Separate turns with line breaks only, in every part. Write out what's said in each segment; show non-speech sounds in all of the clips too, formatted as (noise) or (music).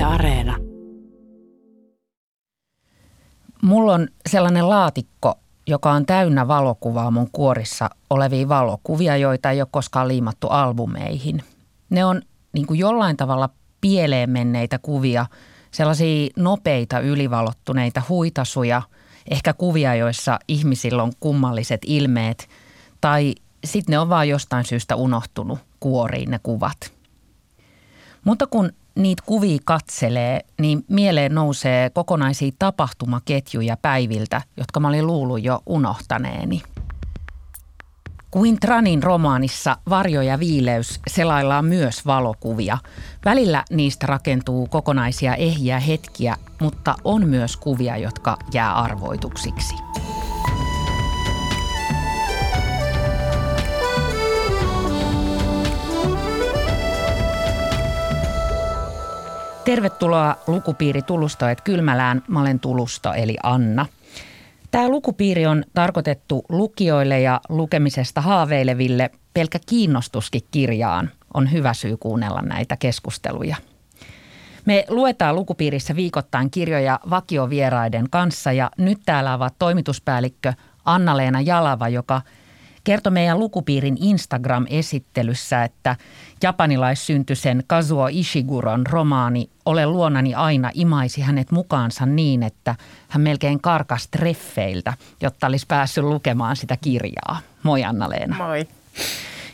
Yle Areena.
Mulla on sellainen laatikko, joka on täynnä valokuvaa mun kuorissa olevia valokuvia, joita ei ole koskaan liimattu albumeihin. Ne on niin kuin jollain tavalla pieleen menneitä kuvia, sellaisia nopeita ylivalottuneita huitasuja, ehkä kuvia, joissa ihmisillä on kummalliset ilmeet, tai sitten ne on vaan jostain syystä unohtunut kuoriin ne kuvat. Mutta kun niitä kuvia katselee, niin mieleen nousee kokonaisia tapahtumaketjuja päiviltä, jotka mä olin luullut jo unohtaneeni. Tranin romaanissa Varjo ja viileys selaillaan myös valokuvia. Välillä niistä rakentuu kokonaisia ehjiä hetkiä, mutta on myös kuvia, jotka jää arvoituksiksi. Tervetuloa lukupiiri Tulustoet Kylmälään. Mä olen Tulusto eli Anna. Tämä lukupiiri on tarkoitettu lukijoille ja lukemisesta haaveileville. Pelkä kiinnostuskin kirjaan on hyvä syy kuunnella näitä keskusteluja. Me luetaan lukupiirissä viikoittain kirjoja vakiovieraiden kanssa ja nyt täällä ovat toimituspäällikkö Anna-Leena Jalava, joka – kertoi meidän lukupiirin Instagram-esittelyssä, että japanilaissyntyisen Kazuo Ishiguron romaani Ole luonani aina imaisi hänet mukaansa niin, että hän melkein karkas treffeiltä, jotta olisi päässyt lukemaan sitä kirjaa. Moi Anna-Leena.
Moi.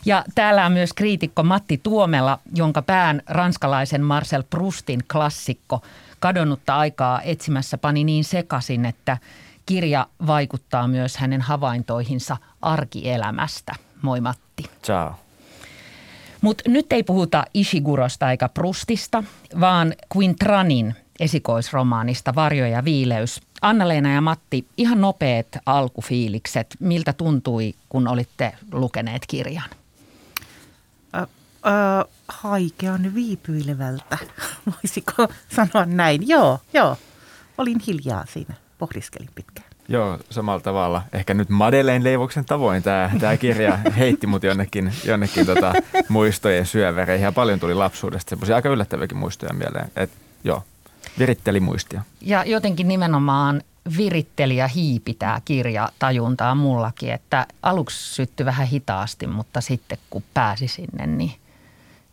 Ja täällä on myös kriitikko Matti Tuomela, jonka pään ranskalaisen Marcel Proustin klassikko Kadonnutta aikaa etsimässä pani niin sekasin, että kirja vaikuttaa myös hänen havaintoihinsa arkielämästä. Moi Matti.
Ciao.
Mutta nyt ei puhuta Ishigurosta eikä Prustista, vaan Quintranin esikoisromaanista Varjo ja viileys. Anna-Leena ja Matti, ihan nopeat alkufiilikset. Miltä tuntui, kun olitte lukeneet kirjan?
Äh, äh, haikean viipyilevältä, (laughs) voisiko sanoa näin. Joo, joo. Olin hiljaa siinä, pohdiskelin pitkään.
Joo, samalla tavalla. Ehkä nyt Madeleine Leivoksen tavoin tämä, tämä kirja heitti mut jonnekin, jonnekin tota muistojen syövereihin ja paljon tuli lapsuudesta. Semmoisia aika yllättäviäkin muistoja mieleen. Et, joo, viritteli muistia.
Ja jotenkin nimenomaan viritteli ja hiipi tämä kirja tajuntaa mullakin, että aluksi syttyi vähän hitaasti, mutta sitten kun pääsi sinne, niin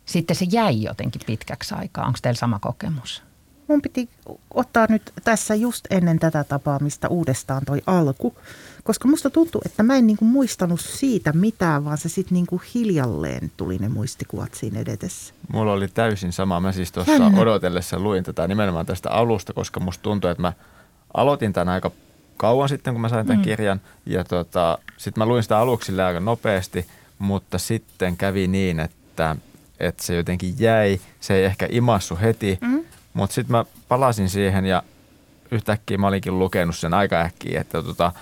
sitten se jäi jotenkin pitkäksi aikaa. Onko teillä sama kokemus?
Mun piti ottaa nyt tässä just ennen tätä tapaamista uudestaan toi alku, koska musta tuntuu, että mä en niinku muistanut siitä mitään, vaan se sitten niinku hiljalleen tuli ne muistikuvat siinä edetessä.
Mulla oli täysin sama. Mä siis tuossa odotellessa luin tätä nimenomaan tästä alusta, koska musta tuntui, että mä aloitin tämän aika kauan sitten, kun mä sain tämän mm. kirjan. Ja tota, sitten mä luin sitä aluksi aika nopeasti, mutta sitten kävi niin, että, että se jotenkin jäi. Se ei ehkä imassu heti. Mm. Mutta sitten mä palasin siihen ja yhtäkkiä mä olinkin lukenut sen aika äkkiä, että tota,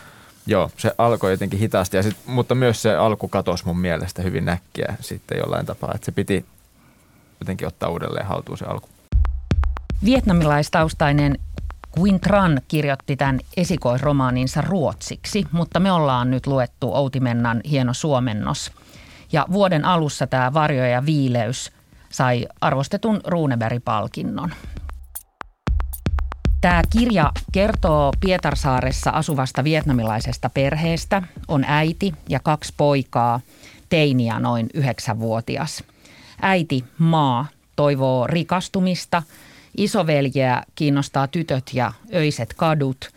joo, se alkoi jotenkin hitaasti, ja sit, mutta myös se alku katosi mun mielestä hyvin näkkiä sitten jollain tapaa, että se piti jotenkin ottaa uudelleen haltuun se alku.
Vietnamilaistaustainen Quinn Tran kirjoitti tämän esikoisromaaninsa ruotsiksi, mutta me ollaan nyt luettu Outimennan hieno suomennos. Ja vuoden alussa tämä Varjo ja viileys sai arvostetun Runeberg-palkinnon. Tämä kirja kertoo Pietarsaaressa asuvasta vietnamilaisesta perheestä. On äiti ja kaksi poikaa, teiniä noin yhdeksänvuotias. Äiti Maa toivoo rikastumista, isoveljeä kiinnostaa tytöt ja öiset kadut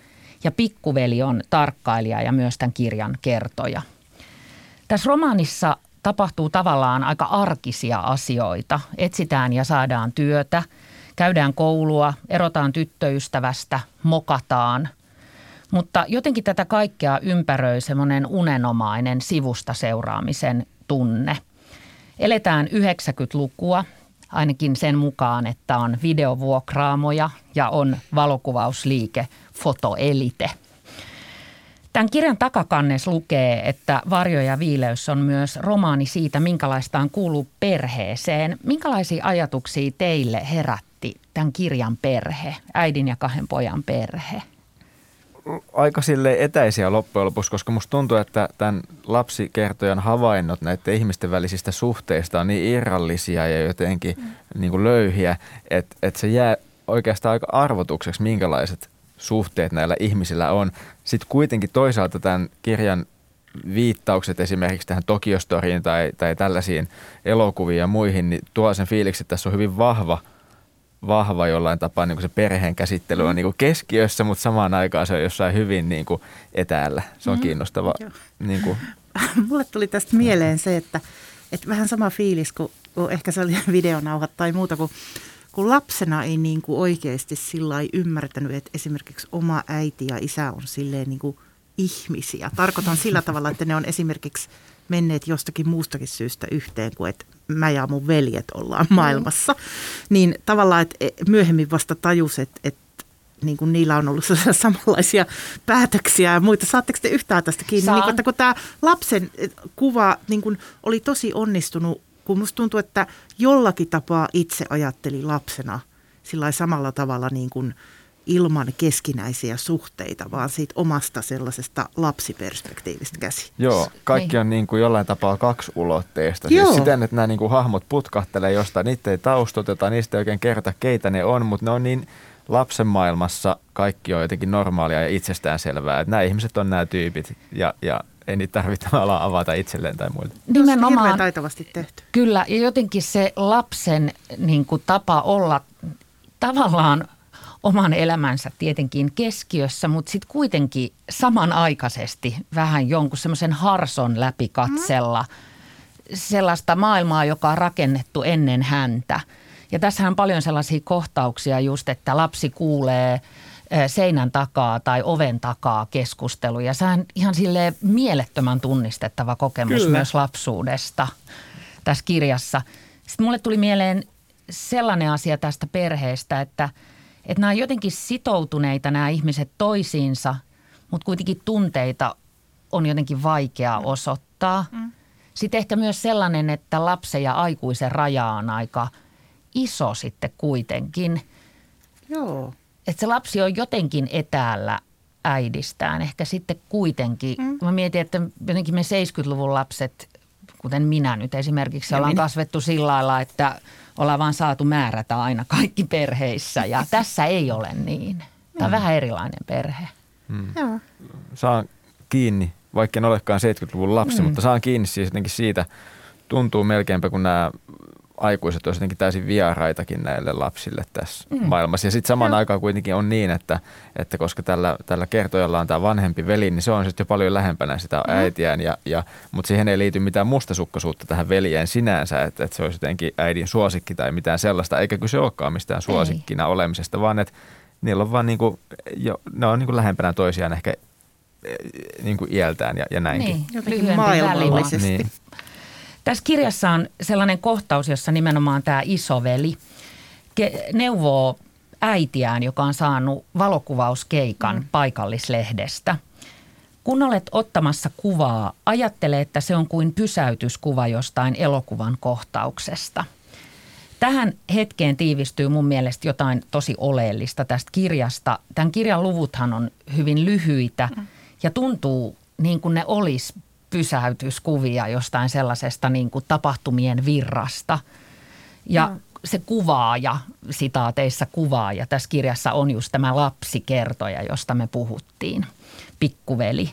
ja pikkuveli on tarkkailija ja myös tämän kirjan kertoja. Tässä romaanissa tapahtuu tavallaan aika arkisia asioita. Etsitään ja saadaan työtä – Käydään koulua, erotaan tyttöystävästä, mokataan. Mutta jotenkin tätä kaikkea ympäröi semmoinen unenomainen sivusta seuraamisen tunne. Eletään 90-lukua, ainakin sen mukaan, että on videovuokraamoja ja on valokuvausliike Fotoelite. Tämän kirjan takakannes lukee, että Varjo ja viileys on myös romaani siitä, minkälaista on kuuluu perheeseen. Minkälaisia ajatuksia teille herät tämän kirjan perhe, äidin ja kahden pojan perhe?
Aika sille etäisiä loppujen lopuksi, koska musta tuntuu, että tämän lapsikertojan havainnot näiden ihmisten välisistä suhteista on niin irrallisia ja jotenkin mm. niin kuin löyhiä, että, että se jää oikeastaan aika arvotukseksi, minkälaiset suhteet näillä ihmisillä on. Sitten kuitenkin toisaalta tämän kirjan viittaukset esimerkiksi tähän Tokiostoriin tai, tai tällaisiin elokuviin ja muihin, niin tuo sen fiiliksi, että tässä on hyvin vahva, vahva jollain tapaa niin kuin se perheen käsittely on niin kuin keskiössä, mutta samaan aikaan se on jossain hyvin niin kuin etäällä. Se on mm-hmm. kiinnostava. Niin kuin. (laughs)
Mulle tuli tästä mieleen se, että, että vähän sama fiilis kuin, kuin ehkä se oli (laughs) videonauhat tai muuta, kuin kun lapsena ei niin kuin oikeasti sillä ymmärtänyt, että esimerkiksi oma äiti ja isä on silleen niin kuin ihmisiä. Tarkoitan sillä tavalla, että ne on esimerkiksi menneet jostakin muustakin syystä yhteen kuin että mä ja mun veljet ollaan mm. maailmassa. Niin tavallaan, että e, myöhemmin vasta tajus, että, että niin kuin niillä on ollut samanlaisia päätöksiä ja muita. Saatteko te yhtään tästä kiinni? Niin että kun tämä lapsen kuva niin kuin oli tosi onnistunut, kun musta tuntuu, että jollakin tapaa itse ajatteli lapsena sillä samalla tavalla niin kuin – ilman keskinäisiä suhteita, vaan siitä omasta sellaisesta lapsiperspektiivistä käsi.
Joo, kaikki on niin kuin jollain tapaa kaksiulotteista. Siis siten, että nämä niin kuin hahmot putkahtelee jostain, niitä ei taustoteta, niistä ei oikein kerta keitä ne on, mutta ne on niin lapsen maailmassa kaikki on jotenkin normaalia ja itsestäänselvää. Että nämä ihmiset on nämä tyypit ja, ja ei niitä tarvitse (laughs) ala avata itselleen tai muille.
Nimenomaan. taitavasti tehty.
Kyllä, ja jotenkin se lapsen niin kuin, tapa olla tavallaan oman elämänsä tietenkin keskiössä, mutta sitten kuitenkin samanaikaisesti vähän jonkun semmoisen harson läpi katsella mm. sellaista maailmaa, joka on rakennettu ennen häntä. Ja tässähän on paljon sellaisia kohtauksia just, että lapsi kuulee seinän takaa tai oven takaa keskusteluja. Se on ihan sille mielettömän tunnistettava kokemus Kyllä. myös lapsuudesta tässä kirjassa. Sitten mulle tuli mieleen sellainen asia tästä perheestä, että – että nämä on jotenkin sitoutuneita nämä ihmiset toisiinsa, mutta kuitenkin tunteita on jotenkin vaikea mm. osoittaa. Mm. Sitten ehkä myös sellainen, että lapsen ja aikuisen raja on aika iso sitten kuitenkin.
Joo.
Että se lapsi on jotenkin etäällä äidistään. Ehkä sitten kuitenkin. Mm. Mä mietin, että jotenkin me 70-luvun lapset, kuten minä nyt esimerkiksi, ja ollaan minä. kasvettu sillä lailla, että – ollaan vaan saatu määrätä aina kaikki perheissä ja (laughs) tässä ei ole niin. Tämä on mm. vähän erilainen perhe.
Mm. Saan kiinni, vaikka en olekaan 70-luvun lapsi, mm. mutta saan kiinni siis jotenkin siitä, tuntuu melkeinpä kun nämä aikuiset olisivat jotenkin täysin vieraitakin näille lapsille tässä mm. maailmassa. Ja sitten samaan Joo. aikaan kuitenkin on niin, että, että koska tällä, tällä kertojalla on tämä vanhempi veli, niin se on sitten jo paljon lähempänä sitä mm. äitiään. Ja, ja, mutta siihen ei liity mitään mustasukkaisuutta tähän veljeen sinänsä, että, että se olisi jotenkin äidin suosikki tai mitään sellaista. Eikä kyse olekaan mistään suosikkina ei. olemisesta, vaan että niillä on vaan niin kuin, jo, ne on niin kuin lähempänä toisiaan ehkä eh, niin kuin iältään ja, ja näinkin.
Niin, jotenkin maailmallisesti. Niin. Tässä kirjassa on sellainen kohtaus, jossa nimenomaan tämä isoveli neuvoo äitiään, joka on saanut valokuvauskeikan mm. paikallislehdestä. Kun olet ottamassa kuvaa, ajattele, että se on kuin pysäytyskuva jostain elokuvan kohtauksesta. Tähän hetkeen tiivistyy mun mielestä jotain tosi oleellista tästä kirjasta. Tämän kirjan luvuthan on hyvin lyhyitä mm. ja tuntuu niin kuin ne olisi pysäytyskuvia jostain sellaisesta niin kuin tapahtumien virrasta. Ja no. se kuvaaja, sitaateissa kuvaaja, tässä kirjassa on just tämä lapsikertoja, josta me puhuttiin, pikkuveli.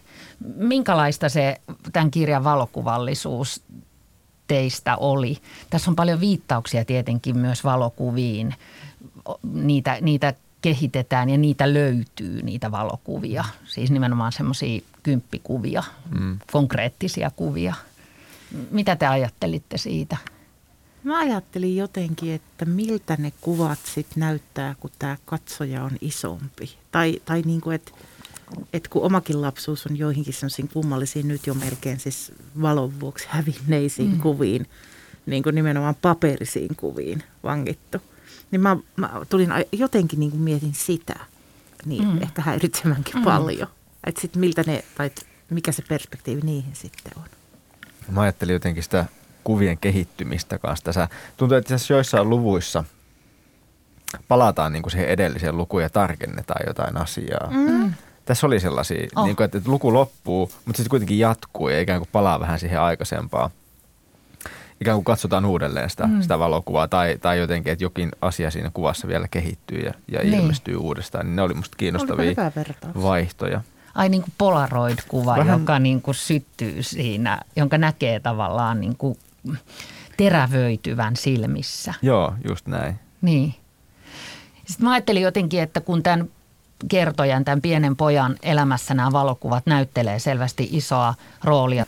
Minkälaista se tämän kirjan valokuvallisuus teistä oli? Tässä on paljon viittauksia tietenkin myös valokuviin. Niitä, niitä kehitetään ja niitä löytyy, niitä valokuvia. Siis nimenomaan semmoisia kymppikuvia, mm. konkreettisia kuvia. Mitä te ajattelitte siitä?
Mä ajattelin jotenkin, että miltä ne kuvat sitten näyttää, kun tämä katsoja on isompi. Tai, tai niin kuin, että et kun omakin lapsuus on joihinkin semmoisiin kummallisiin nyt jo melkein siis valon vuoksi hävinneisiin mm. kuviin, niin kuin nimenomaan paperisiin kuviin vangittu. Niin mä, mä tulin jotenkin niin kuin mietin sitä, niin mm. ehkä häiritsevänkin mm. paljon. Että sitten miltä ne, tai mikä se perspektiivi niihin sitten on.
Mä ajattelin jotenkin sitä kuvien kehittymistä kanssa. Tässä tuntuu, että tässä joissain luvuissa palataan niin kuin siihen edelliseen lukuun ja tarkennetaan jotain asiaa. Mm. Tässä oli sellaisia, oh. niin kuin, että luku loppuu, mutta sitten kuitenkin jatkuu ja ikään kuin palaa vähän siihen aikaisempaan. ikään kuin katsotaan uudelleen sitä, mm. sitä valokuvaa tai, tai jotenkin, että jokin asia siinä kuvassa vielä kehittyy ja, ja niin. ilmestyy uudestaan. Niin ne oli musta kiinnostavia vaihtoja.
Ai niin kuin Polaroid-kuva, Vähän... joka niin kuin syttyy siinä, jonka näkee tavallaan niin kuin terävöityvän silmissä.
Joo, just näin.
Niin. Sitten mä ajattelin jotenkin, että kun tämän kertojan, tämän pienen pojan elämässä nämä valokuvat näyttelee selvästi isoa roolia.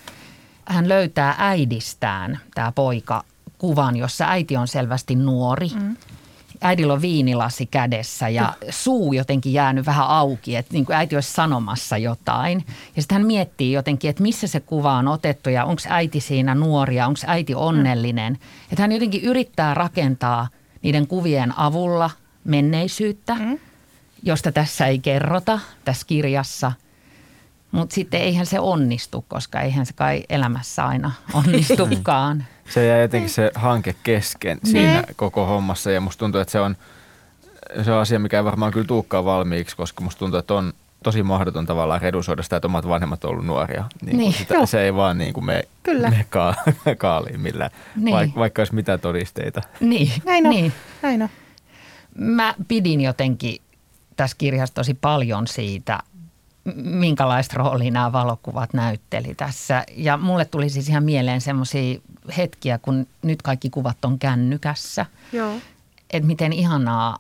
Hän löytää äidistään, tämä poika, kuvan, jossa äiti on selvästi nuori. Mm. Äidillä on viinilasi kädessä ja suu jotenkin jäänyt vähän auki, että niin kuin äiti olisi sanomassa jotain. Ja sitten hän miettii jotenkin, että missä se kuva on otettu ja onko äiti siinä nuoria, onko äiti onnellinen. Mm. Että hän jotenkin yrittää rakentaa niiden kuvien avulla menneisyyttä. Mm josta tässä ei kerrota tässä kirjassa. Mutta sitten eihän se onnistu, koska eihän se kai elämässä aina (laughs) onnistukaan.
se jää jotenkin se hanke kesken siinä ne. koko hommassa ja musta tuntuu, että se on, se on asia, mikä ei varmaan kyllä tuukkaa valmiiksi, koska musta tuntuu, että on tosi mahdoton tavallaan redusoida sitä, että omat vanhemmat ovat olleet nuoria. Niin niin, sitä, se ei vaan niin kuin me, Kyllä. me ka- (laughs) kaaliin millään, niin. vaikka, vaikka olisi mitä todisteita.
Niin,
näin on. Niin. Näin on.
Mä pidin jotenkin tässä kirjassa tosi paljon siitä, minkälaista roolia nämä valokuvat näytteli tässä. Ja mulle tuli siis ihan mieleen semmoisia hetkiä, kun nyt kaikki kuvat on kännykässä.
Joo.
Että miten ihanaa,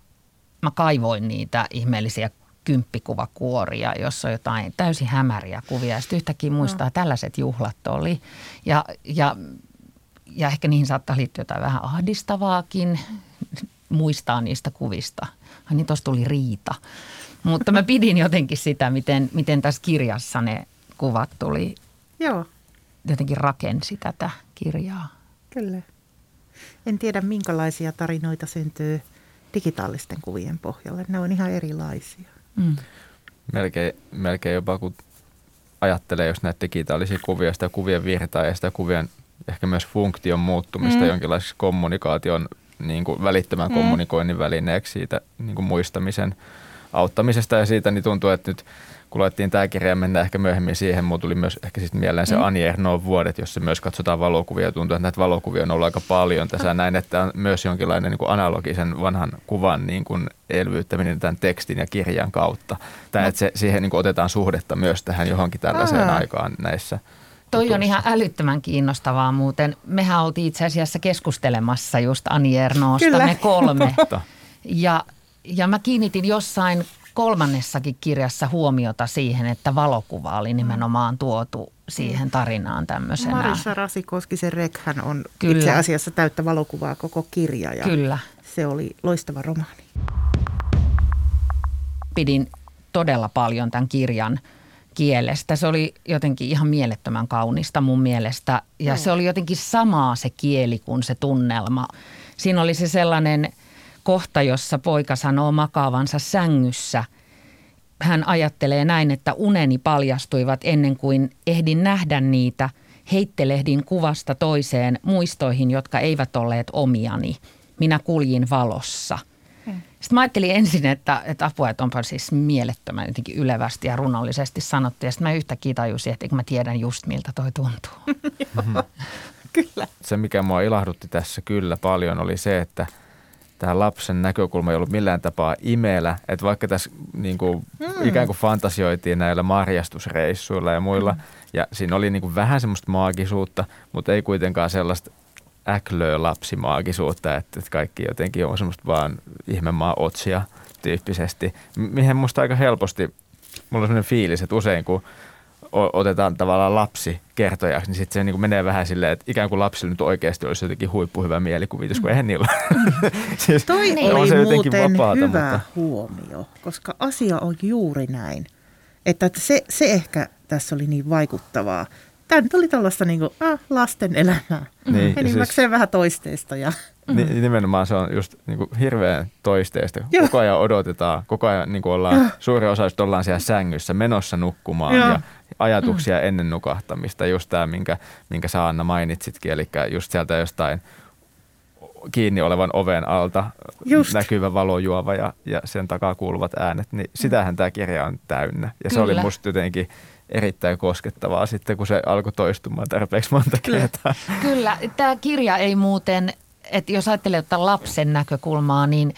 mä kaivoin niitä ihmeellisiä kymppikuvakuoria, jossa on jotain täysin hämäriä kuvia. Ja sitten yhtäkkiä muistaa, että tällaiset juhlat oli. Ja, ja, ja ehkä niihin saattaa liittyä jotain vähän ahdistavaakin muistaa niistä kuvista. Ai niin, tuossa tuli riita. Mutta mä pidin jotenkin sitä, miten, miten tässä kirjassa ne kuvat tuli.
Joo.
Jotenkin rakensi tätä kirjaa.
Kyllä. En tiedä, minkälaisia tarinoita syntyy digitaalisten kuvien pohjalle. Ne on ihan erilaisia. Mm.
Melkein, melkein jopa kun ajattelee, jos näitä digitaalisia kuvia, sitä kuvien virtaa ja sitä kuvien ehkä myös funktion muuttumista mm. jonkinlaisessa kommunikaation niin kuin välittömän mm. kommunikoinnin välineeksi siitä niin kuin muistamisen auttamisesta ja siitä, niin tuntuu, että nyt kun luettiin tämä kirja ja mennään ehkä myöhemmin siihen, mutta tuli myös ehkä sitten mieleen se mm. Annie Ernaux vuodet, jossa myös katsotaan valokuvia. Tuntuu, että näitä valokuvia on ollut aika paljon tässä mm. näin, että on myös jonkinlainen niin kuin analogisen vanhan kuvan niin kuin elvyttäminen tämän tekstin ja kirjan kautta. Tämä, että se, siihen niin kuin otetaan suhdetta myös tähän johonkin tällaiseen Aa. aikaan näissä
Toi on ihan älyttömän kiinnostavaa muuten. Mehän oltiin itse asiassa keskustelemassa just Ani Ernoosta, me kolme. Ja, ja mä kiinnitin jossain kolmannessakin kirjassa huomiota siihen, että valokuva oli nimenomaan tuotu siihen tarinaan tämmöisenä.
Marissa Rasikoskisen Rekhän on Kyllä. itse asiassa täyttä valokuvaa koko kirja ja
Kyllä.
se oli loistava romaani.
Pidin todella paljon tämän kirjan – kielestä. Se oli jotenkin ihan mielettömän kaunista mun mielestä ja mm. se oli jotenkin samaa se kieli kuin se tunnelma. Siinä oli se sellainen kohta, jossa poika sanoo makaavansa sängyssä. Hän ajattelee näin, että uneni paljastuivat ennen kuin ehdin nähdä niitä. Heittelehdin kuvasta toiseen muistoihin, jotka eivät olleet omiani. Minä kuljin valossa – sitten mä ajattelin ensin, että, että apua, että onpa siis mielettömän jotenkin ylevästi ja runollisesti sanottu. Ja sitten mä yhtäkkiä tajusin, että mä tiedän just miltä toi tuntuu. (laughs)
mm-hmm. kyllä.
Se, mikä mua ilahdutti tässä kyllä paljon, oli se, että tämä lapsen näkökulma ei ollut millään tapaa imelä. Että vaikka tässä niin kuin, mm. ikään kuin fantasioitiin näillä marjastusreissuilla ja muilla, mm. ja siinä oli niin kuin vähän semmoista maagisuutta, mutta ei kuitenkaan sellaista äklöä lapsimaagisuutta, että, että kaikki jotenkin on semmoista vaan ihmemaa otsia tyyppisesti. Mihin musta aika helposti, mulla on sellainen fiilis, että usein kun otetaan tavallaan lapsi kertojaksi, niin sitten se niin menee vähän silleen, että ikään kuin lapsilla nyt oikeasti olisi jotenkin huippuhyvä mielikuvitus, kun eihän niillä (laughs)
siis Toi on oli se muuten vapaata, hyvä mutta... huomio, koska asia on juuri näin. Että se, se ehkä tässä oli niin vaikuttavaa tämä nyt oli tällaista niin kuin, ah, lasten elämää. Niin, Enimmäkseen siis, vähän toisteista. Ja.
Niin, nimenomaan se on just niin kuin hirveän toisteista. Joo. Koko ajan odotetaan, koko ajan niin kuin ollaan, suuri osa ollaan siellä sängyssä menossa nukkumaan Joo. ja ajatuksia mm. ennen nukahtamista. Just tämä, minkä, minkä sä Anna mainitsitkin, eli just sieltä jostain kiinni olevan oven alta
Just.
näkyvä valojuova ja, ja sen takaa kuuluvat äänet, niin sitähän tämä kirja on täynnä. Ja Kyllä. se oli musta jotenkin erittäin koskettavaa sitten, kun se alkoi toistumaan tarpeeksi monta kertaa.
Kyllä, tämä kirja ei muuten, että jos ajattelee että lapsen näkökulmaa, niin,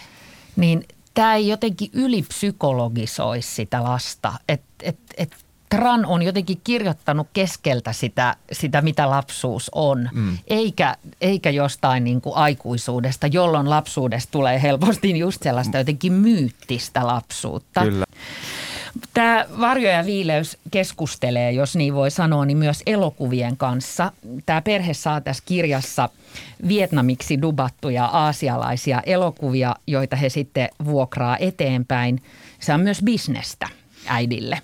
niin tämä ei jotenkin ylipsykologisoi sitä lasta. Että et, et Tran on jotenkin kirjoittanut keskeltä sitä, sitä mitä lapsuus on, mm. eikä, eikä jostain niin kuin aikuisuudesta, jolloin lapsuudesta tulee helposti just sellaista jotenkin myyttistä lapsuutta.
Kyllä.
Tämä Varjo ja Viileys keskustelee, jos niin voi sanoa, niin myös elokuvien kanssa. Tämä perhe saa tässä kirjassa vietnamiksi dubattuja aasialaisia elokuvia, joita he sitten vuokraa eteenpäin. Se on myös bisnestä äidille.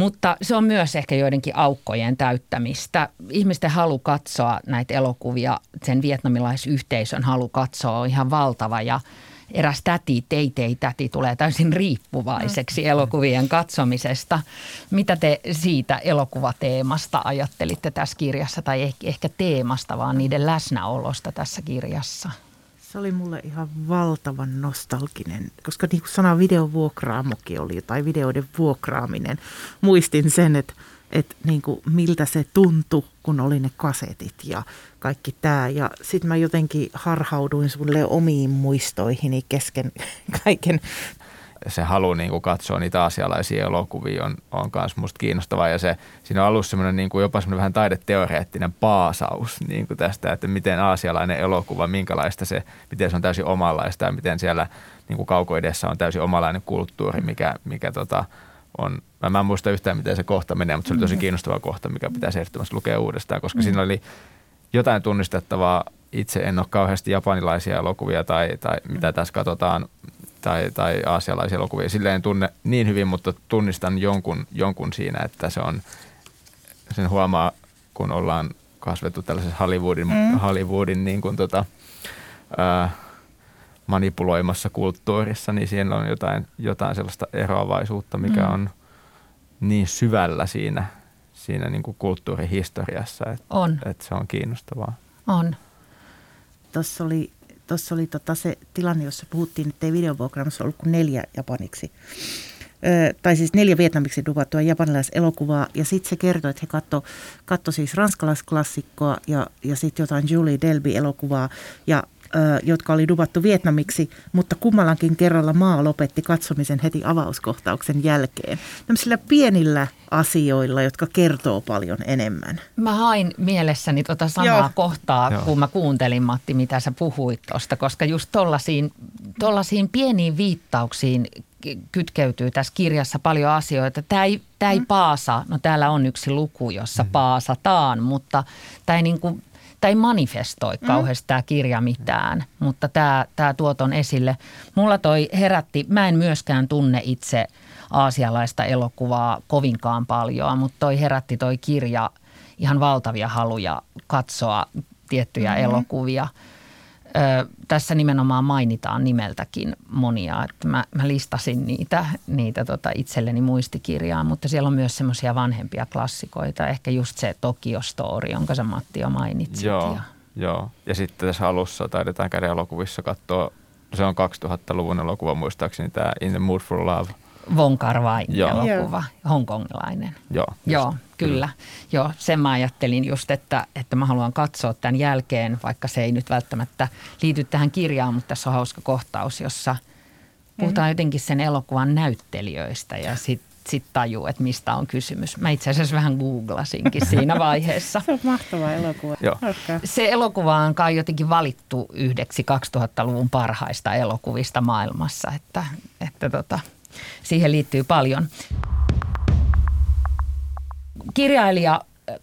Mutta se on myös ehkä joidenkin aukkojen täyttämistä. Ihmisten halu katsoa näitä elokuvia, sen vietnamilaisyhteisön halu katsoa on ihan valtava ja eräs täti, teitei täti, tulee täysin riippuvaiseksi elokuvien katsomisesta. Mitä te siitä elokuvateemasta ajattelitte tässä kirjassa, tai ehkä teemasta, vaan niiden läsnäolosta tässä kirjassa?
Se oli mulle ihan valtavan nostalginen, koska niin kuin sana videovuokraamokin oli, tai videoiden vuokraaminen. Muistin sen, että, että niin kuin miltä se tuntui, kun oli ne kasetit ja kaikki tämä. Ja sitten mä jotenkin harhauduin sulle omiin muistoihini kesken (laughs) kaiken
se halu niin kuin katsoa niitä asialaisia elokuvia on, on myös musta kiinnostavaa ja se, siinä on alussa semmoinen niin kuin jopa semmoinen vähän taideteoreettinen paasaus niin kuin tästä, että miten aasialainen elokuva, minkälaista se, miten se on täysin omanlaista ja miten siellä niin kuin kaukoidessa on täysin omalainen kulttuuri, mikä, mikä tota, on, mä, mä en muista yhtään miten se kohta menee, mutta se oli tosi mm. kiinnostava kohta, mikä pitäisi ehdottomasti lukea uudestaan, koska mm. siinä oli jotain tunnistettavaa itse en ole kauheasti japanilaisia elokuvia tai, tai mitä tässä katsotaan tai, tai aasialaisia elokuvia. Silleen en tunne niin hyvin, mutta tunnistan jonkun, jonkun siinä, että se on, sen huomaa, kun ollaan kasvettu tällaisessa Hollywoodin, mm. Hollywoodin niin kuin tota, ää, manipuloimassa kulttuurissa, niin siinä on jotain, jotain sellaista eroavaisuutta, mikä mm. on niin syvällä siinä, siinä niin kuin kulttuurihistoriassa, että,
on.
että se on kiinnostavaa.
On.
Tuossa oli tuossa oli tota se tilanne, jossa puhuttiin, että ei videovuokraamassa ollut kuin neljä japaniksi. Ö, tai siis neljä vietnamiksi duvattua japanilaiselokuvaa. Ja sitten se kertoi, että he katto, katto siis ranskalaisklassikkoa ja, ja sitten jotain Julie Delby-elokuvaa. Ja jotka oli duvattu vietnamiksi, mutta kummallakin kerralla maa lopetti katsomisen heti avauskohtauksen jälkeen. Tämmöisillä pienillä asioilla, jotka kertoo paljon enemmän.
Mä hain mielessäni tuota samaa Joo. kohtaa, Joo. kun mä kuuntelin Matti, mitä sä puhuit tuosta, koska just tollasiin, tollasiin pieniin viittauksiin kytkeytyy tässä kirjassa paljon asioita. Tämä ei, tämä ei mm. paasa, no täällä on yksi luku, jossa mm. paasataan, mutta tämä ei niin kuin tämä ei manifestoi mm. kauheasti tämä kirja mitään, mutta tämä, tämä tuoton esille. Mulla toi herätti, mä en myöskään tunne itse aasialaista elokuvaa kovinkaan paljon, mutta toi herätti toi kirja ihan valtavia haluja katsoa tiettyjä mm-hmm. elokuvia – Ö, tässä nimenomaan mainitaan nimeltäkin monia, että mä, mä listasin niitä, niitä tota itselleni muistikirjaan, mutta siellä on myös semmoisia vanhempia klassikoita, ehkä just se Tokyo Story, jonka sä Matti jo mainitsit.
Joo, ja. joo. ja sitten tässä alussa taidetaan käydä elokuvissa katsoa, se on 2000-luvun elokuva muistaakseni tämä In the Mood for Love –
Von Kar elokuva, hongkongilainen.
Joo,
Joo kyllä. kyllä. Joo, sen mä ajattelin just, että, että mä haluan katsoa tämän jälkeen, vaikka se ei nyt välttämättä liity tähän kirjaan, mutta tässä on hauska kohtaus, jossa puhutaan mm. jotenkin sen elokuvan näyttelijöistä ja sitten sit tajuu, että mistä on kysymys. Mä itse asiassa vähän googlasinkin siinä (laughs) vaiheessa.
se on mahtava elokuva.
Joo. Se elokuva on kai jotenkin valittu yhdeksi 2000-luvun parhaista elokuvista maailmassa, että, että tota, siihen liittyy paljon. Kirjailija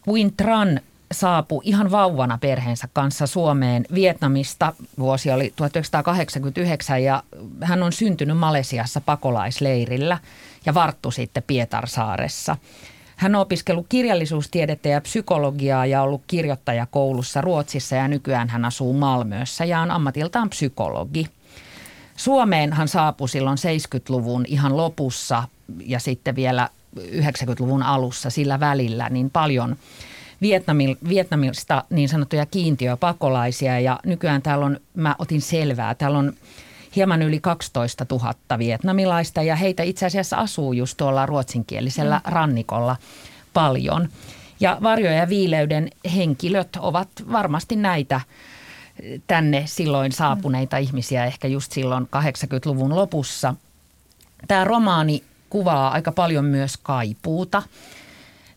Quinn Tran saapui ihan vauvana perheensä kanssa Suomeen Vietnamista. Vuosi oli 1989 ja hän on syntynyt Malesiassa pakolaisleirillä ja varttu sitten Pietarsaaressa. Hän on opiskellut kirjallisuustiedettä ja psykologiaa ja ollut kirjoittajakoulussa Ruotsissa ja nykyään hän asuu Malmössä ja on ammatiltaan psykologi. Suomeen hän saapui silloin 70-luvun ihan lopussa ja sitten vielä 90-luvun alussa sillä välillä niin paljon Vietnamista niin sanottuja kiintiöpakolaisia ja nykyään täällä on, mä otin selvää, täällä on hieman yli 12 000 vietnamilaista ja heitä itse asiassa asuu just tuolla ruotsinkielisellä mm. rannikolla paljon. Ja varjo- ja viileyden henkilöt ovat varmasti näitä tänne silloin saapuneita mm. ihmisiä, ehkä just silloin 80-luvun lopussa. Tämä romaani kuvaa aika paljon myös kaipuuta.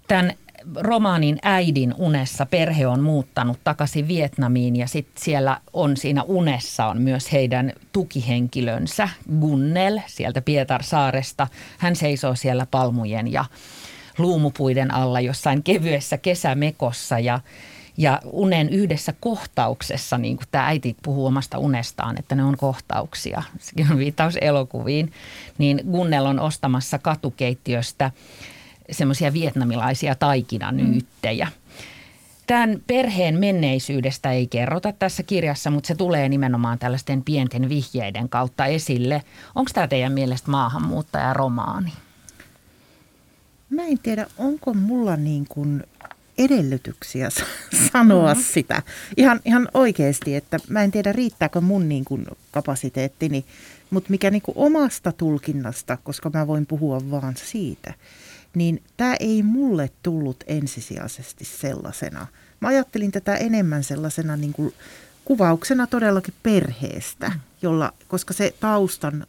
Tämän romaanin äidin unessa perhe on muuttanut takaisin Vietnamiin ja sitten siellä on siinä unessa on myös heidän tukihenkilönsä Gunnel sieltä Pietarsaaresta. Hän seisoo siellä palmujen ja luumupuiden alla jossain kevyessä kesämekossa ja ja unen yhdessä kohtauksessa, niin kuin tämä äiti puhuu omasta unestaan, että ne on kohtauksia, sekin on viittaus elokuviin, niin Gunnel on ostamassa katukeittiöstä semmoisia vietnamilaisia taikinanyyttejä. Tämän perheen menneisyydestä ei kerrota tässä kirjassa, mutta se tulee nimenomaan tällaisten pienten vihjeiden kautta esille. Onko tämä teidän mielestä maahanmuuttajaromaani?
Mä en tiedä, onko mulla niin kuin edellytyksiä sanoa mm-hmm. sitä. Ihan, ihan oikeasti, että mä en tiedä riittääkö mun niin kuin kapasiteettini, mutta mikä niin kuin omasta tulkinnasta, koska mä voin puhua vaan siitä, niin tämä ei mulle tullut ensisijaisesti sellaisena. Mä ajattelin tätä enemmän sellaisena niin kuin kuvauksena todellakin perheestä, mm. jolla, koska se taustan,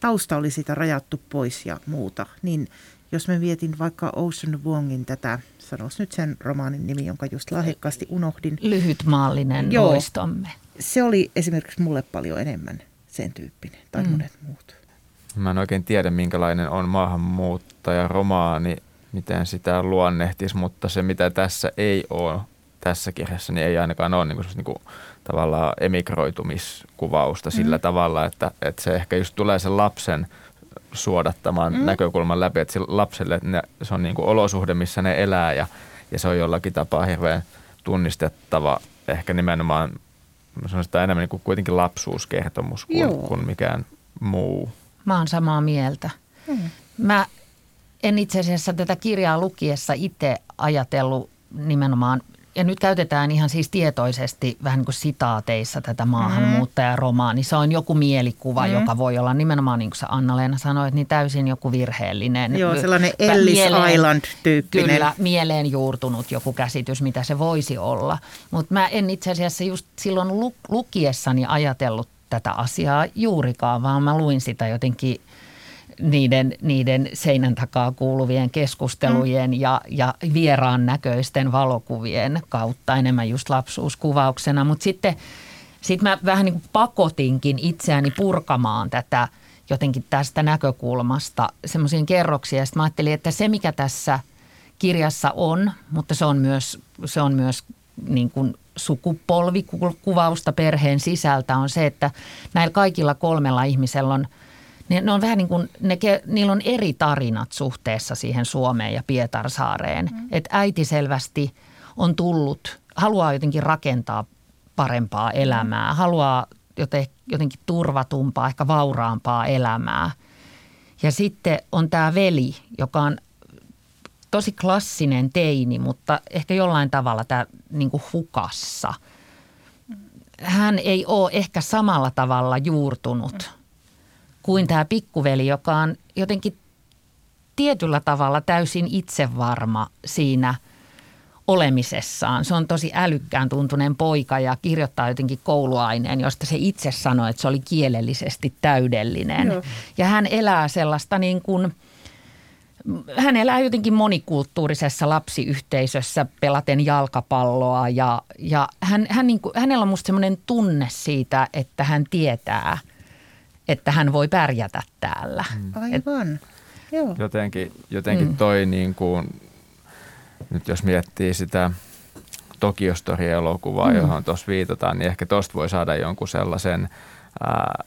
tausta oli sitä rajattu pois ja muuta, niin jos mä vietin vaikka Ocean Wongin tätä, sanois nyt sen romaanin nimi, jonka just lahjakkaasti unohdin.
Lyhytmaallinen Joo, loistomme.
Se oli esimerkiksi mulle paljon enemmän sen tyyppinen, tai mm. monet muut.
Mä en oikein tiedä, minkälainen on maahanmuuttaja romaani, miten sitä luonnehtisi, mutta se mitä tässä ei ole tässä kirjassa, niin ei ainakaan ole niin kuin, niin kuin, tavallaan emigroitumiskuvausta sillä mm. tavalla, että, että se ehkä just tulee sen lapsen suodattamaan mm. näkökulman läpi, että lapselle ne, se on niin kuin olosuhde, missä ne elää ja, ja se on jollakin tapaa hirveän tunnistettava ehkä nimenomaan se on sitä enemmän niin kuin kuitenkin lapsuuskertomus kuin, kuin mikään muu.
Mä oon samaa mieltä. Hmm. Mä en itse asiassa tätä kirjaa lukiessa itse ajatellut nimenomaan, ja nyt käytetään ihan siis tietoisesti vähän niin kuin sitaateissa tätä maahanmuuttajaromaani. Se on joku mielikuva, mm. joka voi olla nimenomaan niin kuin sä Anna-Leena sanoit, niin täysin joku virheellinen.
Joo, sellainen Ellis mieleen, Island-tyyppinen.
Kyllä, mieleen juurtunut joku käsitys, mitä se voisi olla. Mutta mä en itse asiassa just silloin lukiessani ajatellut tätä asiaa juurikaan, vaan mä luin sitä jotenkin niiden, niiden seinän takaa kuuluvien keskustelujen mm. ja, ja vieraan näköisten valokuvien kautta enemmän just lapsuuskuvauksena. Mutta sitten sit mä vähän niin kuin pakotinkin itseäni purkamaan tätä jotenkin tästä näkökulmasta semmoisiin kerroksia. Sitten mä ajattelin, että se mikä tässä kirjassa on, mutta se on myös, se on myös niin kuin sukupolvikuvausta perheen sisältä on se, että näillä kaikilla kolmella ihmisellä on, ne, ne on vähän niin kuin, ne, niillä on eri tarinat suhteessa siihen Suomeen ja Pietarsaareen. Mm. Että äiti selvästi on tullut, haluaa jotenkin rakentaa parempaa mm. elämää, haluaa jotenkin turvatumpaa, ehkä vauraampaa elämää. Ja sitten on tämä veli, joka on tosi klassinen teini, mutta ehkä jollain tavalla tämä niin kuin hukassa. Hän ei ole ehkä samalla tavalla juurtunut kuin tämä pikkuveli, joka on jotenkin tietyllä tavalla täysin itsevarma siinä olemisessaan. Se on tosi älykkään tuntunen poika ja kirjoittaa jotenkin kouluaineen, josta se itse sanoi, että se oli kielellisesti täydellinen. Joo. Ja hän elää sellaista niin kuin – hän elää jotenkin monikulttuurisessa lapsiyhteisössä pelaten jalkapalloa ja, ja hän, hän niin kuin, hänellä on musta semmoinen tunne siitä, että hän tietää, että hän voi pärjätä täällä.
Mm. Aivan, Et, Joo.
Jotenkin, jotenkin mm. toi niin kuin, nyt jos miettii sitä Tokyo Story-elokuvaa, mm. johon tuossa viitataan, niin ehkä tuosta voi saada jonkun sellaisen ää,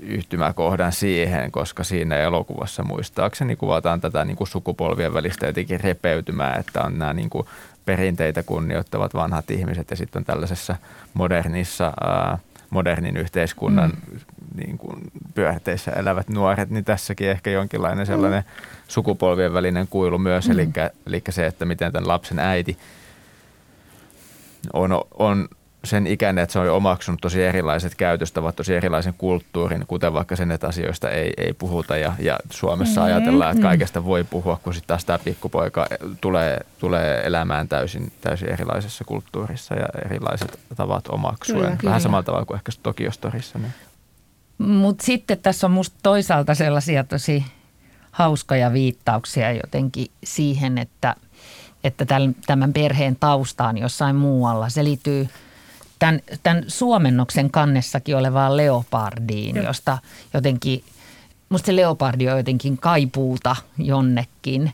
yhtymäkohdan siihen, koska siinä elokuvassa muistaakseni kuvataan tätä niin kuin sukupolvien välistä jotenkin repeytymää, että on nämä niin kuin perinteitä kunnioittavat vanhat ihmiset ja sitten on tällaisessa modernissa, ää, modernin yhteiskunnan mm. Niin kuin pyörteissä elävät nuoret, niin tässäkin ehkä jonkinlainen sellainen sukupolvien välinen kuilu myös, mm. eli, eli se, että miten tämän lapsen äiti on, on sen ikäinen, että se on omaksunut tosi erilaiset käytöstavat, tosi erilaisen kulttuurin, kuten vaikka sen, että asioista ei, ei puhuta ja, ja Suomessa mm-hmm. ajatellaan, että kaikesta voi puhua, kun sitten taas tämä pikkupoika tulee, tulee elämään täysin, täysin erilaisessa kulttuurissa ja erilaiset tavat omaksuen. Kyllä, Vähän kyllä. samalla tavalla kuin ehkä Tokiostorissa. Niin.
Mutta sitten tässä on musta toisaalta sellaisia tosi hauskoja viittauksia jotenkin siihen, että, että tämän perheen taustaan jossain muualla. Se liittyy – tämän, tämän suomennoksen kannessakin olevaan leopardiin, josta jotenkin, musta se leopardi on jotenkin kaipuuta jonnekin.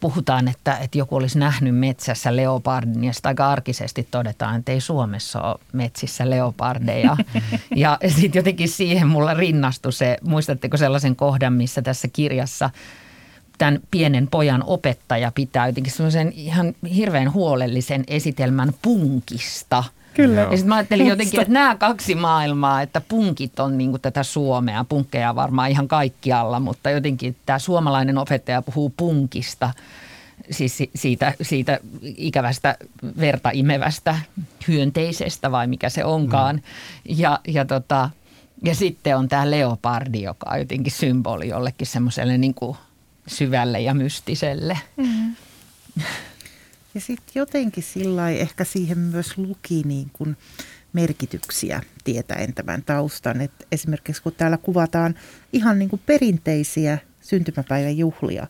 Puhutaan, että, että joku olisi nähnyt metsässä leopardin ja sitten aika arkisesti todetaan, että ei Suomessa ole metsissä leopardeja. (laughs) ja sitten jotenkin siihen mulla rinnastui se, muistatteko sellaisen kohdan, missä tässä kirjassa – tämän pienen pojan opettaja pitää jotenkin semmoisen ihan hirveän huolellisen esitelmän punkista.
Kyllä.
Ja sitten mä ajattelin jotenkin, että nämä kaksi maailmaa, että punkit on niin tätä Suomea, punkkeja varmaan ihan kaikkialla, mutta jotenkin tämä suomalainen opettaja puhuu punkista, siis siitä, siitä ikävästä verta imevästä hyönteisestä vai mikä se onkaan. Mm. Ja, ja, tota, ja sitten on tämä leopardi, joka on jotenkin symboli jollekin semmoiselle niin kuin syvälle ja mystiselle. Mm. (laughs)
Ja sitten jotenkin sillä ehkä siihen myös luki niin kuin merkityksiä tietäen tämän taustan. Et esimerkiksi kun täällä kuvataan ihan niin kuin perinteisiä syntymäpäivän juhlia,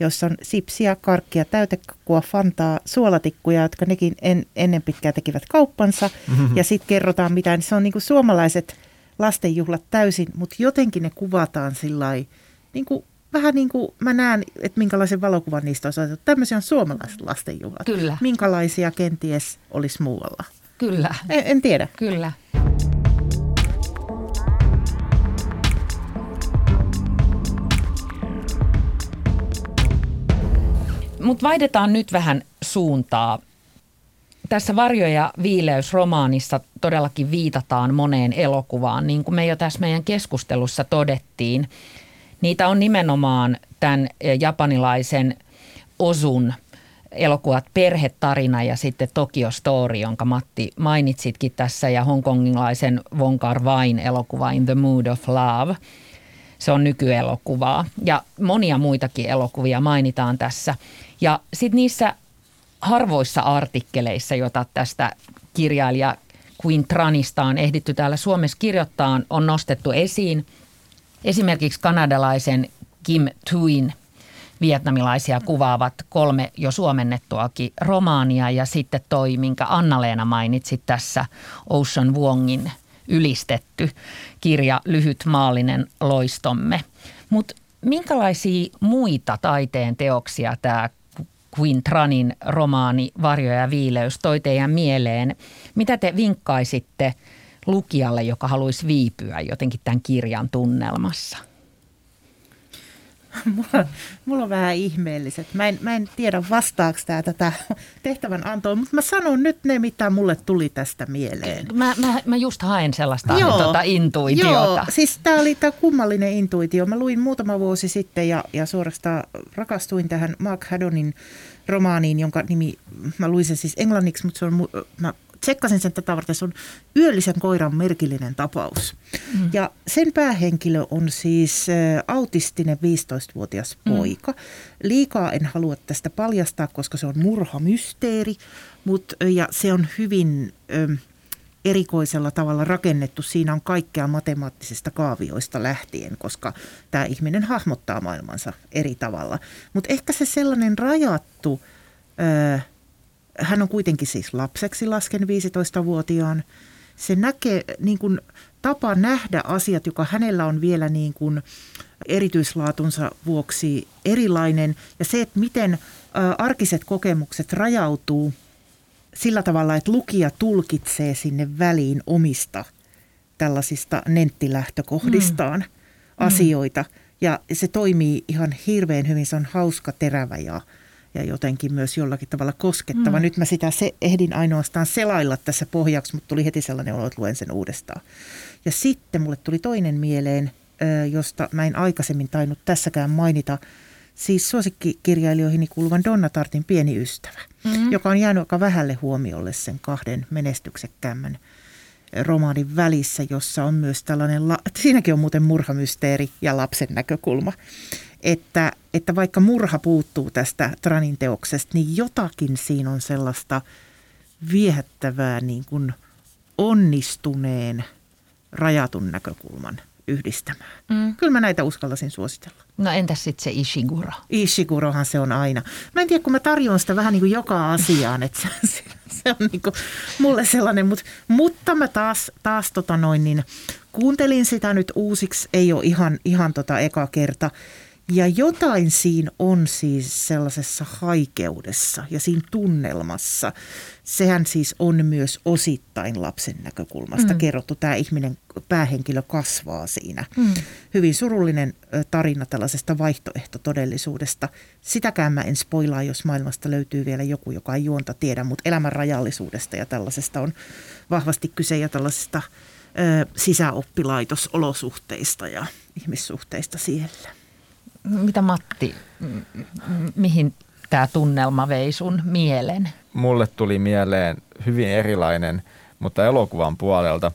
jossa on sipsiä, karkkia, täytekakua, fantaa, suolatikkuja, jotka nekin en, ennen pitkää tekivät kauppansa. Mm-hmm. Ja sitten kerrotaan mitä, niin se on niin kuin suomalaiset lastenjuhlat täysin, mutta jotenkin ne kuvataan sillä niin kuin vähän niin kuin mä näen, että minkälaisen valokuvan niistä olisi otettu. Tämmöisiä on suomalaiset lastenjuhlat.
Kyllä.
Minkälaisia kenties olisi muualla?
Kyllä.
En, en tiedä.
Kyllä. Mutta vaihdetaan nyt vähän suuntaa. Tässä Varjo ja viileys romaanissa todellakin viitataan moneen elokuvaan, niin kuin me jo tässä meidän keskustelussa todettiin – Niitä on nimenomaan tämän eh, japanilaisen Osun elokuvat Perhetarina ja sitten Tokyo Story, jonka Matti mainitsitkin tässä, ja hongkongilaisen Wong Kar Wain elokuva In the Mood of Love. Se on nykyelokuvaa ja monia muitakin elokuvia mainitaan tässä. Ja sitten niissä harvoissa artikkeleissa, joita tästä kirjailija Queen Tranista on ehditty täällä Suomessa kirjoittaa, on nostettu esiin – Esimerkiksi kanadalaisen Kim Tuin vietnamilaisia kuvaavat kolme jo suomennettuakin romaania ja sitten toi, minkä Anna-Leena mainitsi tässä, Ocean Wongin ylistetty kirja Lyhyt maallinen loistomme. Mutta minkälaisia muita taiteen teoksia tämä Queen Tranin romaani Varjo ja viileys toi teidän mieleen? Mitä te vinkkaisitte – lukijalle, joka haluaisi viipyä jotenkin tämän kirjan tunnelmassa? (laughs)
Mulla, mulla on vähän ihmeelliset. Mä en, mä en tiedä vastaako tämä tätä tehtävän antoa, mutta mä sanon nyt ne, mitä mulle tuli tästä mieleen.
Mä, mä, mä just haen sellaista joo, tuota, intuitiota. Joo,
siis tämä oli tämä kummallinen intuitio. Mä luin muutama vuosi sitten ja, ja suorastaan rakastuin tähän Mark Haddonin romaaniin, jonka nimi, mä luin sen siis englanniksi, mutta se on, mä tsekkasin sen tätä varten, se on yöllisen koiran merkillinen tapaus. Mm. Ja sen päähenkilö on siis autistinen 15-vuotias mm. poika. Liikaa en halua tästä paljastaa, koska se on murhamysteeri, mutta, ja se on hyvin... Ö, erikoisella tavalla rakennettu. Siinä on kaikkea matemaattisesta kaavioista lähtien, koska tämä ihminen hahmottaa maailmansa eri tavalla. Mutta ehkä se sellainen rajattu ö, hän on kuitenkin siis lapseksi lasken 15-vuotiaan. Se näkee niin kuin, tapa nähdä asiat, joka hänellä on vielä niin kuin, erityislaatunsa vuoksi erilainen. Ja se, että miten ä, arkiset kokemukset rajautuu sillä tavalla, että lukija tulkitsee sinne väliin omista tällaisista nenttilähtökohdistaan mm. asioita. Ja se toimii ihan hirveän hyvin, se on hauska, terävä ja – ja jotenkin myös jollakin tavalla koskettava. Mm. Nyt mä sitä se, ehdin ainoastaan selailla tässä pohjaksi, mutta tuli heti sellainen olo, että luen sen uudestaan. Ja sitten mulle tuli toinen mieleen, josta mä en aikaisemmin tainnut tässäkään mainita, siis suosikkikirjailijoihin kuuluvan Donna Tartin pieni ystävä, mm. joka on jäänyt aika vähälle huomiolle sen kahden menestyksekkäämmän romaanin välissä, jossa on myös tällainen, la- siinäkin on muuten murhamysteeri ja lapsen näkökulma. Että, että vaikka murha puuttuu tästä Tranin teoksesta, niin jotakin siinä on sellaista viehättävää niin kuin onnistuneen rajatun näkökulman yhdistämään. Mm. Kyllä mä näitä uskaltaisin suositella.
No entäs sitten se Ishiguro?
Ishigurohan se on aina. Mä en tiedä, kun mä tarjoan sitä vähän niin kuin joka asiaan, että se, se on niin kuin mulle sellainen, mutta, mutta mä taas, taas tota noin, niin kuuntelin sitä nyt uusiksi, ei ole ihan, ihan tota eka kerta – ja jotain siinä on siis sellaisessa haikeudessa ja siinä tunnelmassa. Sehän siis on myös osittain lapsen näkökulmasta mm. kerrottu. Tämä ihminen, päähenkilö kasvaa siinä. Mm. Hyvin surullinen tarina tällaisesta vaihtoehtotodellisuudesta. Sitäkään mä en spoilaa, jos maailmasta löytyy vielä joku, joka ei juonta tiedä, mutta elämän rajallisuudesta ja tällaisesta on vahvasti kyse ja tällaisesta ö, sisäoppilaitosolosuhteista ja ihmissuhteista siellä.
Mitä Matti, mihin tämä tunnelma vei sun mielen?
Mulle tuli mieleen hyvin erilainen, mutta elokuvan puolelta.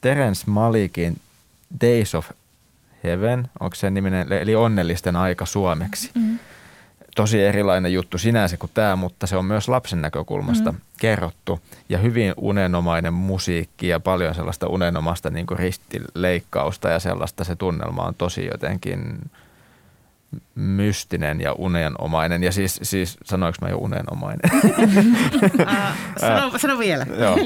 Terence Malikin Days of Heaven, onko se niminen, eli onnellisten aika suomeksi. Mm. Tosi erilainen juttu sinänsä kuin tämä, mutta se on myös lapsen näkökulmasta mm. kerrottu. Ja hyvin unenomainen musiikki ja paljon sellaista unenomasta niin ristileikkausta ja sellaista. Se tunnelma on tosi jotenkin mystinen ja unenomainen. Ja siis, siis sanoinko mä jo unenomainen? (laughs)
sano, sano vielä.
Joo.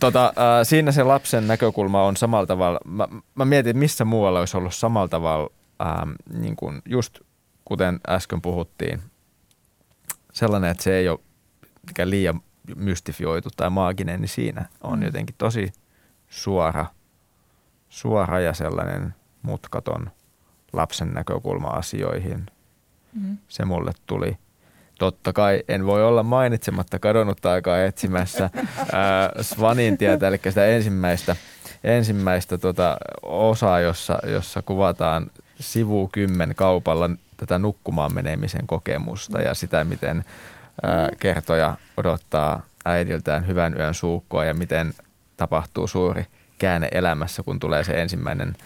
Tota, äh, siinä se lapsen näkökulma on samalla tavalla, mä, mä mietin, missä muualla olisi ollut samalla tavalla, ähm, niin kuin just kuten äsken puhuttiin, sellainen, että se ei ole liian mystifioitu tai maaginen, niin siinä on mm. jotenkin tosi suora, suora ja sellainen mutkaton – lapsen näkökulma asioihin. Mm. Se mulle tuli. Totta kai en voi olla mainitsematta kadonnutta aikaa etsimässä (laughs) ää, Svanin tietä, eli sitä ensimmäistä, ensimmäistä tota osaa, jossa, jossa kuvataan sivu 10 kaupalla tätä nukkumaan menemisen kokemusta ja sitä, miten ää, kertoja odottaa äidiltään hyvän yön suukkoa ja miten tapahtuu suuri käänne elämässä, kun tulee se ensimmäinen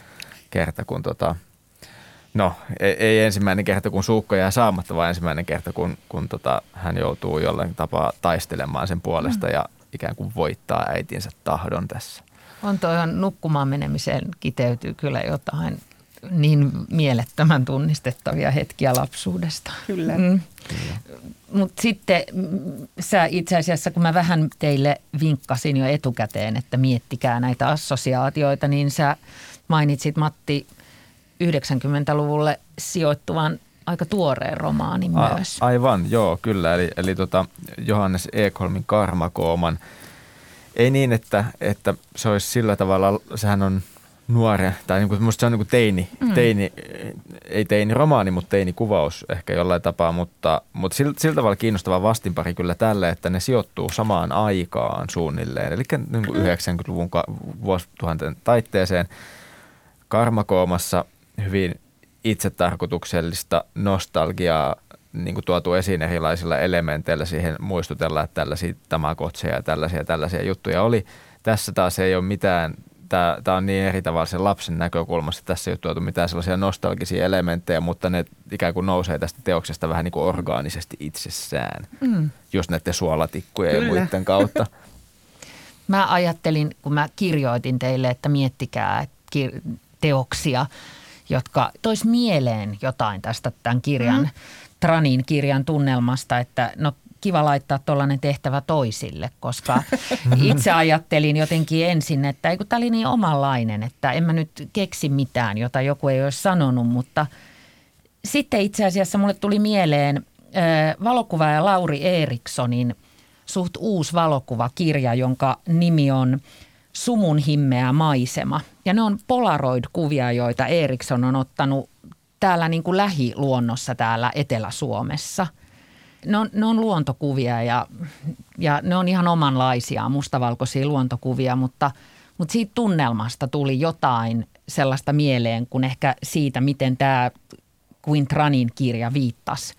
kerta, kun tota, No, ei, ei ensimmäinen kerta, kun suukko jää saamatta, vaan ensimmäinen kerta, kun, kun tota, hän joutuu jollain tapaa taistelemaan sen puolesta mm. ja ikään kuin voittaa äitinsä tahdon tässä.
On tuohon nukkumaan menemiseen kiteytyy kyllä jotain niin mielettömän tunnistettavia hetkiä lapsuudesta.
Kyllä. Mm.
Mutta sitten sä itse asiassa, kun mä vähän teille vinkkasin jo etukäteen, että miettikää näitä assosiaatioita, niin sä mainitsit Matti 90-luvulle sijoittuvan aika tuoreen romaanin myös.
A, aivan, joo, kyllä. Eli, eli tota Johannes Ekholmin Karmakooman. Ei niin, että, että se olisi sillä tavalla, sehän on nuore, tai niin kuin, musta se on niin kuin teini, mm. teini, ei teini romaani, mutta teini kuvaus ehkä jollain tapaa, mutta, mutta sillä, sillä tavalla kiinnostava vastinpari kyllä tälle, että ne sijoittuu samaan aikaan suunnilleen, eli niin kuin 90-luvun vuosituhanten taitteeseen. Karmakoomassa hyvin itsetarkoituksellista nostalgiaa niin kuin tuotu esiin erilaisilla elementeillä siihen muistutella, että tällaisia tamakotseja ja tällaisia, tällaisia juttuja oli. Tässä taas ei ole mitään, tämä, tämä on niin eri tavalla sen lapsen näkökulmasta, tässä ei ole tuotu mitään sellaisia nostalgisia elementtejä, mutta ne ikään kuin nousee tästä teoksesta vähän niin kuin orgaanisesti itsessään, mm. just näiden suolatikkujen Kyllä. ja muiden kautta. (laughs)
Mä ajattelin, kun mä kirjoitin teille, että miettikää teoksia, jotka tois mieleen jotain tästä tämän kirjan, mm. Tranin kirjan tunnelmasta, että no kiva laittaa tuollainen tehtävä toisille, koska (laughs) itse ajattelin jotenkin ensin, että ei kun tämä oli niin omanlainen, että en mä nyt keksi mitään, jota joku ei olisi sanonut, mutta sitten itse asiassa mulle tuli mieleen valokuvaaja Lauri Erikssonin suht uusi valokuvakirja, jonka nimi on Sumun himmeä maisema. Ja ne on Polaroid-kuvia, joita Eriksson on ottanut täällä niin kuin lähiluonnossa täällä Etelä-Suomessa. Ne on, ne on luontokuvia ja, ja ne on ihan omanlaisia mustavalkoisia luontokuvia, mutta, mutta siitä tunnelmasta tuli jotain sellaista mieleen kuin ehkä siitä, miten tämä Quintranin kirja viittasi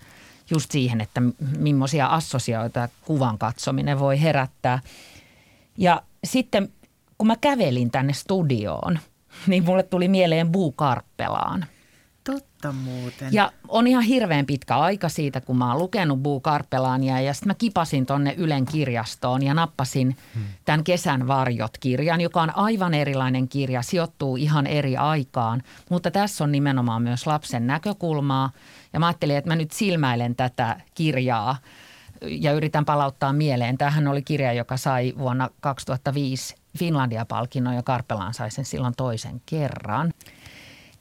just siihen, että millaisia assosioita kuvan katsominen voi herättää. Ja sitten kun mä kävelin tänne studioon, niin mulle tuli mieleen Buu Karppelaan –
Totta muuten.
Ja on ihan hirveän pitkä aika siitä, kun mä oon lukenut Buu Karpelaania ja sitten mä kipasin tonne Ylen kirjastoon ja nappasin hmm. tämän Kesän varjot-kirjan, joka on aivan erilainen kirja, sijoittuu ihan eri aikaan, mutta tässä on nimenomaan myös lapsen näkökulmaa ja mä ajattelin, että mä nyt silmäilen tätä kirjaa ja yritän palauttaa mieleen. Tämähän oli kirja, joka sai vuonna 2005 Finlandia-palkinnon ja Karpelaan sai sen silloin toisen kerran.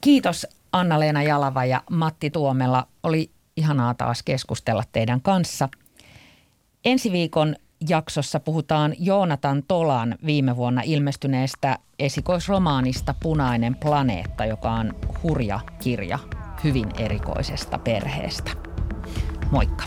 Kiitos Anna-Leena Jalava ja Matti Tuomela. Oli ihanaa taas keskustella teidän kanssa. Ensi viikon jaksossa puhutaan Joonatan Tolan viime vuonna ilmestyneestä esikoisromaanista Punainen planeetta, joka on hurja kirja hyvin erikoisesta perheestä. Moikka!